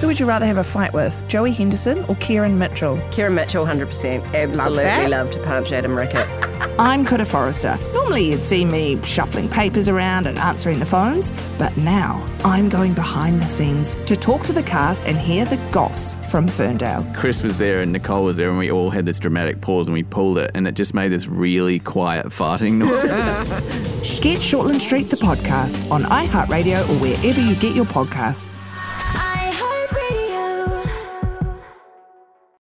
Who would you rather have a fight with, Joey Henderson or Kieran Mitchell? Kieran Mitchell, 100%. Absolutely love, love, to punch Adam Rickett. I'm Kura Forrester. Normally you'd see me shuffling papers around and answering the phones, but now I'm going behind the scenes to talk to the cast and hear the goss from Ferndale. Chris was there and Nicole was there, and we all had this dramatic pause and we pulled it, and it just made this really quiet farting noise. Get Shortland Street the podcast on iHeartRadio or wherever you get your podcasts.